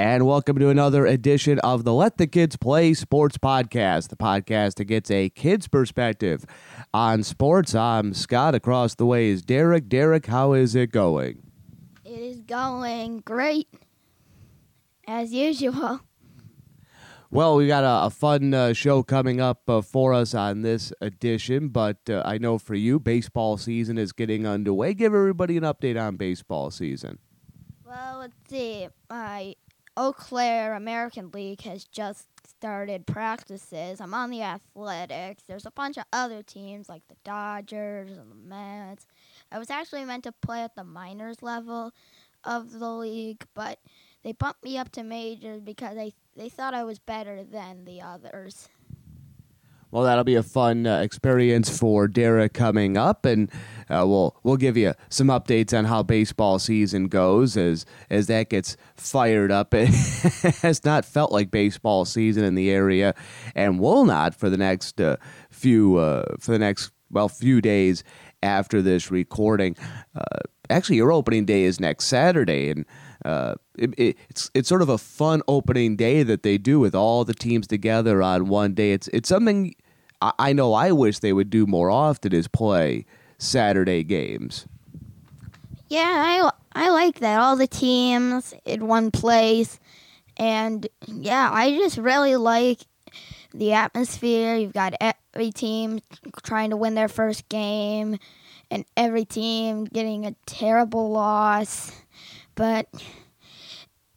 and welcome to another edition of the Let the Kids Play Sports Podcast, the podcast that gets a kid's perspective on sports. I'm Scott. Across the way is Derek. Derek, how is it going? It is going great, as usual. Well, we got a, a fun uh, show coming up uh, for us on this edition, but uh, I know for you, baseball season is getting underway. Give everybody an update on baseball season. Well, let's see. My Eau Claire American League has just started practices. I'm on the athletics. There's a bunch of other teams like the Dodgers and the Mets. I was actually meant to play at the minors level of the league, but they bumped me up to majors because they they thought I was better than the others. Well, that'll be a fun uh, experience for Derek coming up, and uh, we'll we'll give you some updates on how baseball season goes as as that gets fired up. It has not felt like baseball season in the area, and will not for the next uh, few uh, for the next well few days after this recording. Actually, your opening day is next Saturday, and uh, it, it, it's it's sort of a fun opening day that they do with all the teams together on one day. It's it's something I, I know I wish they would do more often is play Saturday games. Yeah, I I like that. All the teams in one place, and yeah, I just really like the atmosphere. You've got every team trying to win their first game, and every team getting a terrible loss. But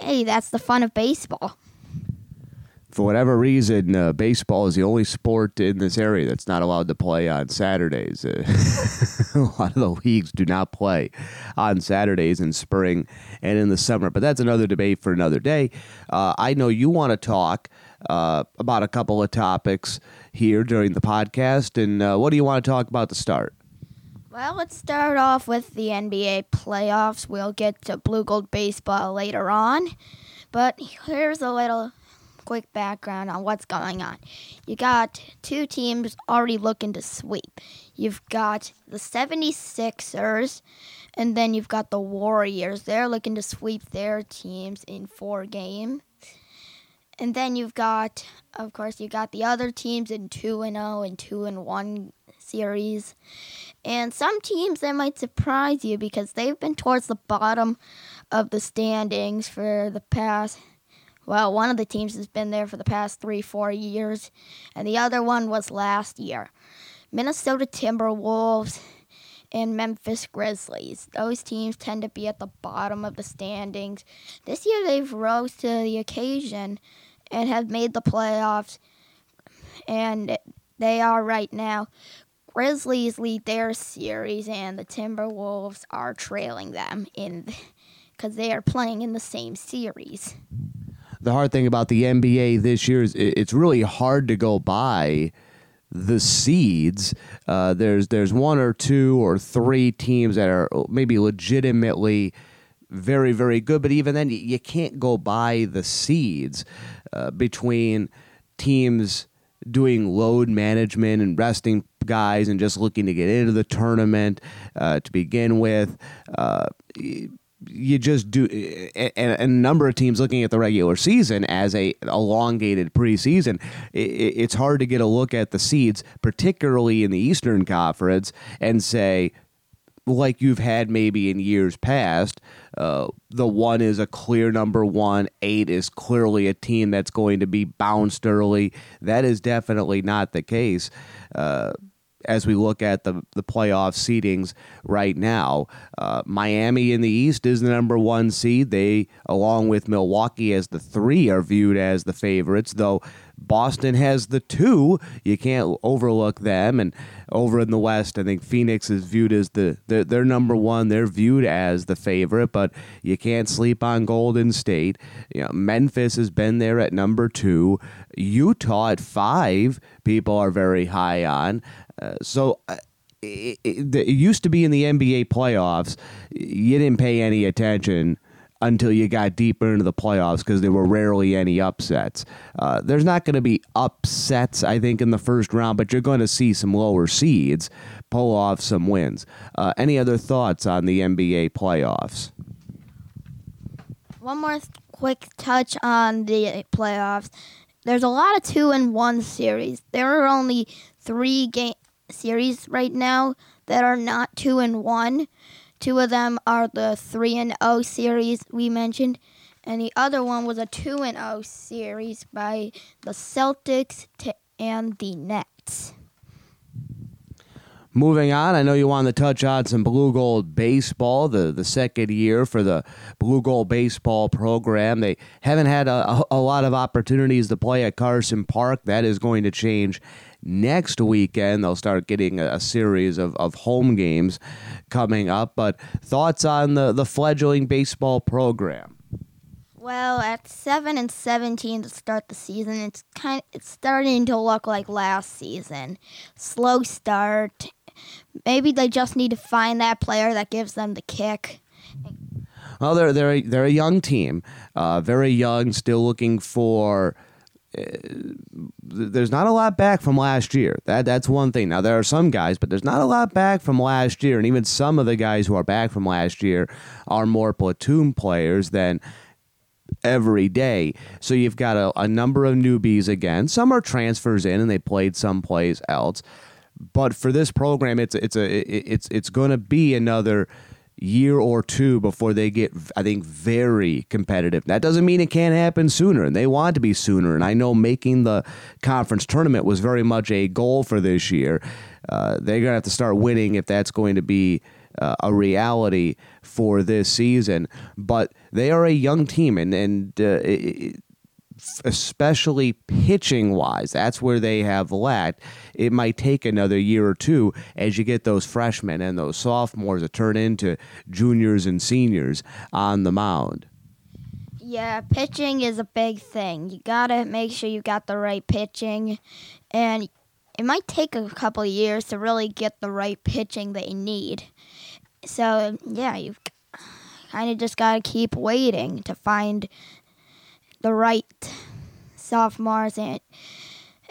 hey, that's the fun of baseball. For whatever reason, uh, baseball is the only sport in this area that's not allowed to play on Saturdays. Uh, a lot of the leagues do not play on Saturdays in spring and in the summer, but that's another debate for another day. Uh, I know you want to talk uh, about a couple of topics here during the podcast, and uh, what do you want to talk about to start? Well, let's start off with the NBA playoffs. We'll get to Blugold baseball later on. But here's a little quick background on what's going on. You got two teams already looking to sweep. You've got the 76ers, and then you've got the Warriors. They're looking to sweep their teams in four games. And then you've got, of course, you've got the other teams in 2 and 0 and 2 and 1 series. And some teams that might surprise you because they've been towards the bottom of the standings for the past. Well, one of the teams has been there for the past three, four years, and the other one was last year. Minnesota Timberwolves and Memphis Grizzlies. Those teams tend to be at the bottom of the standings. This year they've rose to the occasion and have made the playoffs, and they are right now Grizzlies lead their series, and the Timberwolves are trailing them in because they are playing in the same series. The hard thing about the NBA this year is it's really hard to go by the seeds. Uh, there's there's one or two or three teams that are maybe legitimately very very good, but even then you can't go by the seeds uh, between teams doing load management and resting guys and just looking to get into the tournament uh, to begin with. Uh, you just do, and, a number of teams looking at the regular season as a elongated preseason. it's hard to get a look at the seeds, particularly in the Eastern Conference, and say, like you've had maybe in years past. Uh, the one is a clear number one. Eight is clearly a team that's going to be bounced early. That is definitely not the case. Uh, as we look at the, the playoff seedings right now. Uh, Miami in the East is the number one seed. They, along with Milwaukee as the three, are viewed as the favorites, though Boston has the two. You can't overlook them. And over in the West, I think Phoenix is viewed as the they're, they're number one. They're viewed as the favorite, but you can't sleep on Golden State. You know, Memphis has been there at number two. Utah at five, people are very high on. Uh, so. Uh, it, it, it, used to be in the NBA playoffs, you didn't pay any attention until you got deeper into the playoffs because there were rarely any upsets. Uh, there's not going to be upsets, I think, in the first round, but you're going to see some lower seeds pull off some wins. Uh, any other thoughts on the NBA playoffs? One more quick touch on the playoffs. There's a lot of two and one series. There are only three game series right now that are not two and one. Two of them are the three and O series we mentioned, and the other one was a two and O series by the Celtics and the Nets. Moving on, I know you wanted to touch on some Blugold baseball, the, the second year for the Blugold baseball program. They haven't had a, a lot of opportunities to play at Carson Park. That is going to change next weekend. They'll start getting a, series of, of home games coming up. But thoughts on the, the fledgling baseball program? Well, at seven and seventeen to start the season, it's kind it's starting to look like last season. Slow start. Maybe they just need to find that player that gives them the kick. Well, they're they're a, they're a young team, uh, very young, still looking for. Uh, there's not a lot back from last year. That that's one thing. Now there are some guys, but there's not a lot back from last year, and even some of the guys who are back from last year are more platoon players than every day. So you've got a, a number of newbies again. Some are transfers in and they played someplace else. But for this program, it's it's a it's it's going to be another year or two before they get, I think, very competitive. That doesn't mean it can't happen sooner, and they want to be sooner. And I know making the conference tournament was very much a goal for this year. Uh, they're going to have to start winning if that's going to be uh, a reality for this season. But they are a young team, and and uh, it, especially pitching wise, that's where they have lacked. It might take another year or two as you get those freshmen and those sophomores to turn into juniors and seniors on the mound. Yeah, pitching is a big thing. You gotta make sure you got the right pitching, and it might take a couple years to really get the right pitching that you need. So yeah, you've kind of just gotta keep waiting to find the right sophomores and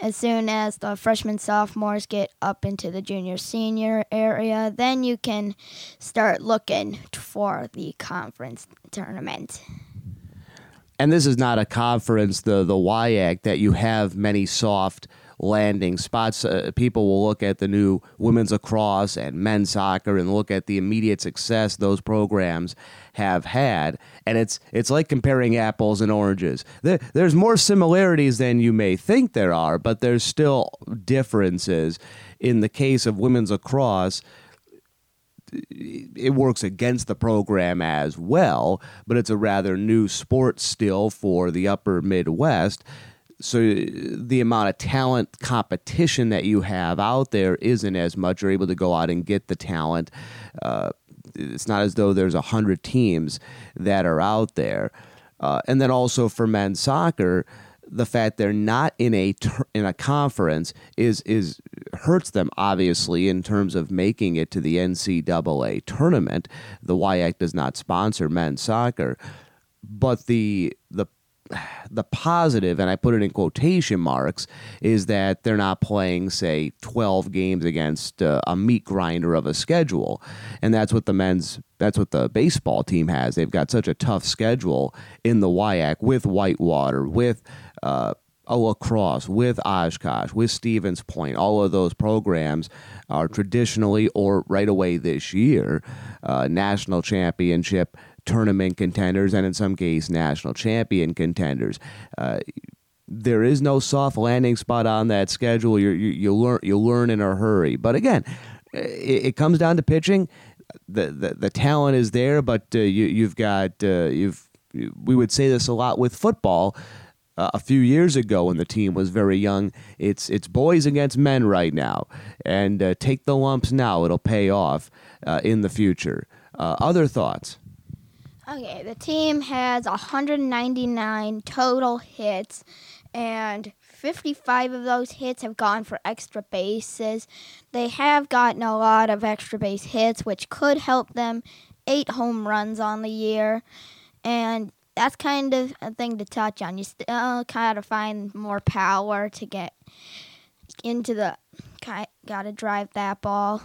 as soon as the freshmen sophomores get up into the junior senior area then you can start looking for the conference tournament. And this is not a conference the the WIAC that you have many soft landing spots. Uh, people will look at the new women's lacrosse and men's soccer and look at the immediate success those programs have had, and it's it's like comparing apples and oranges. There, there's more similarities than you may think there are, but there's still differences. In the case of women's lacrosse, it works against the program as well, but it's a rather new sport still for the upper Midwest so the amount of talent competition that you have out there isn't as much. You're able to go out and get the talent. Uh, it's not as though there's a hundred teams that are out there. Uh, and then also for men's soccer, the fact they're not in a ter- in a conference is is hurts them obviously in terms of making it to the NCAA tournament. The WIAC does not sponsor men's soccer, but the the the positive, and I put it in quotation marks, is that they're not playing, say, 12 games against uh, a meat grinder of a schedule. And that's what the men's, that's what the baseball team has. They've got such a tough schedule in the WIAC with Whitewater, with, uh, La Crosse with Oshkosh, with Stevens Point. All of those programs are traditionally or right away this year uh, national championship tournament contenders and in some case national champion contenders. Uh, there is no soft landing spot on that schedule. You're, you you learn you learn in a hurry. But again, it, it comes down to pitching. The, the, the talent is there, but uh, you you've got uh, you've we would say this a lot with football. Uh, a few years ago, when the team was very young, it's it's boys against men right now, and uh, take the lumps now; it'll pay off uh, in the future. Uh, other thoughts? Okay, the team has 199 total hits, and 55 of those hits have gone for extra bases. They have gotten a lot of extra base hits, which could help them. Eight home runs on the year, and that's kind of a thing to touch on. You still kind of find more power to get into the. Got to drive that ball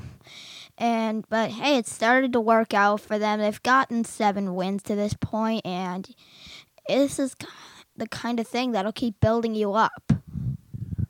and but hey, it started to work out for them. They've gotten seven wins to this point, and this is the kind of thing that'll keep building you up.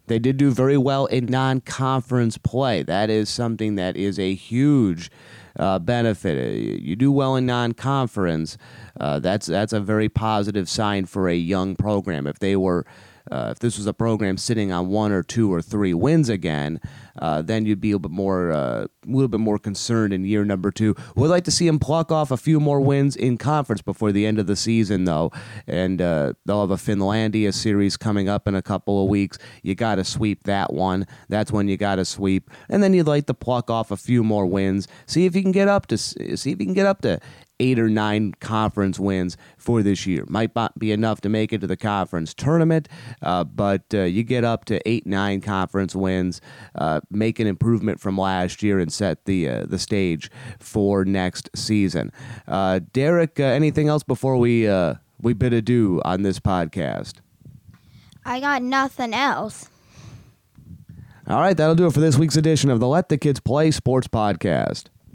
They did do very well in non conference play. That is something that is a huge uh, benefit. Uh, you do well in non conference, uh, that's, that's a very positive sign for a young program. If they were uh, if this was a program sitting on one or two or three wins again, uh, then you'd be a little bit more uh, a little bit more concerned in year number two. We'd like to see him pluck off a few more wins in conference before the end of the season, though, and uh, they'll have a Finlandia series coming up in a couple of weeks. You got to sweep that one. That's when you got to sweep, and then you'd like to pluck off a few more wins. See if you can get up to see if you can get up to eight or nine conference wins for this year. Might not be enough to make it to the conference tournament, uh, but uh, you get up to eight, nine conference wins, uh, make an improvement from last year, and set the uh, the stage for next season. Uh, Derek, uh, anything else before we we bid adieu on this podcast? I got nothing else. All right, that'll do it for this week's edition of the Let the Kids Play Sports Podcast.